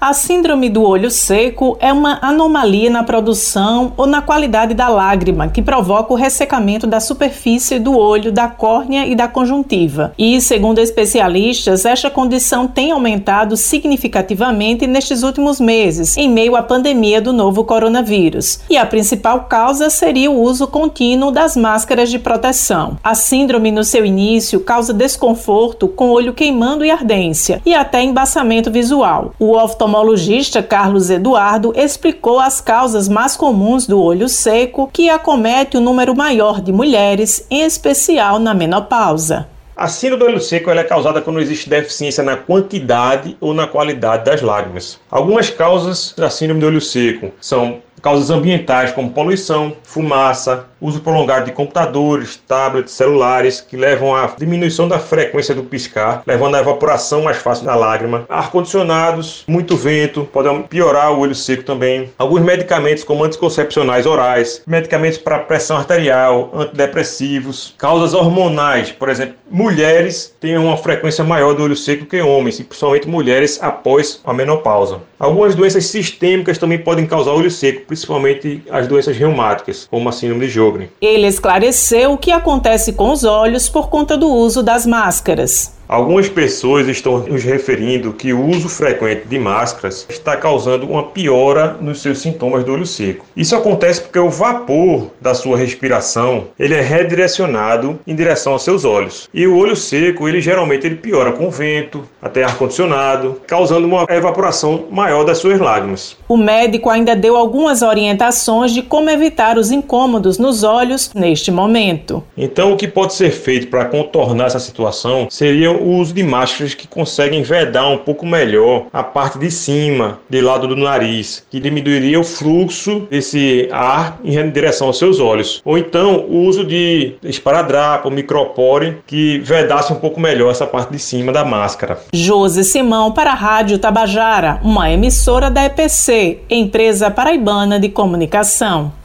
A síndrome do olho seco é uma anomalia na produção ou na qualidade da lágrima que provoca o ressecamento da superfície do olho, da córnea e da conjuntiva. E, segundo especialistas, esta condição tem aumentado significativamente nestes últimos meses, em meio à pandemia do novo coronavírus. E a principal causa seria o uso contínuo das máscaras de proteção. A síndrome, no seu início, causa desconforto com olho queimando e ardência, e até embaçamento visual. O oftalmologista Carlos Eduardo explicou as causas mais comuns do olho seco que acomete o um número maior de mulheres, em especial na menopausa. A síndrome do olho seco é causada quando existe deficiência na quantidade ou na qualidade das lágrimas. Algumas causas da síndrome do olho seco são causas ambientais como poluição, fumaça, uso prolongado de computadores, tablets, celulares, que levam à diminuição da frequência do piscar, levando à evaporação mais fácil da lágrima. Ar-condicionados, muito vento, podem piorar o olho seco também. Alguns medicamentos, como anticoncepcionais orais, medicamentos para pressão arterial, antidepressivos, causas hormonais, por exemplo, mulheres têm uma frequência maior do olho seco que homens, e principalmente mulheres após a menopausa. Algumas doenças sistêmicas também podem causar olho seco, principalmente as doenças reumáticas, como a síndrome de Jogren. Ele esclareceu o que acontece com os olhos por conta do uso das máscaras. Algumas pessoas estão nos referindo que o uso frequente de máscaras está causando uma piora nos seus sintomas do olho seco. Isso acontece porque o vapor da sua respiração ele é redirecionado em direção aos seus olhos. E o olho seco, ele geralmente ele piora com vento, até ar condicionado, causando uma evaporação maior das suas lágrimas. O médico ainda deu algumas orientações de como evitar os incômodos nos olhos neste momento. Então, o que pode ser feito para contornar essa situação seria o uso de máscaras que conseguem vedar um pouco melhor a parte de cima, de lado do nariz, que diminuiria o fluxo desse ar em direção aos seus olhos. Ou então o uso de esparadrapo, micropore, que vedasse um pouco melhor essa parte de cima da máscara. Josi Simão para a Rádio Tabajara, uma emissora da EPC, Empresa Paraibana de Comunicação.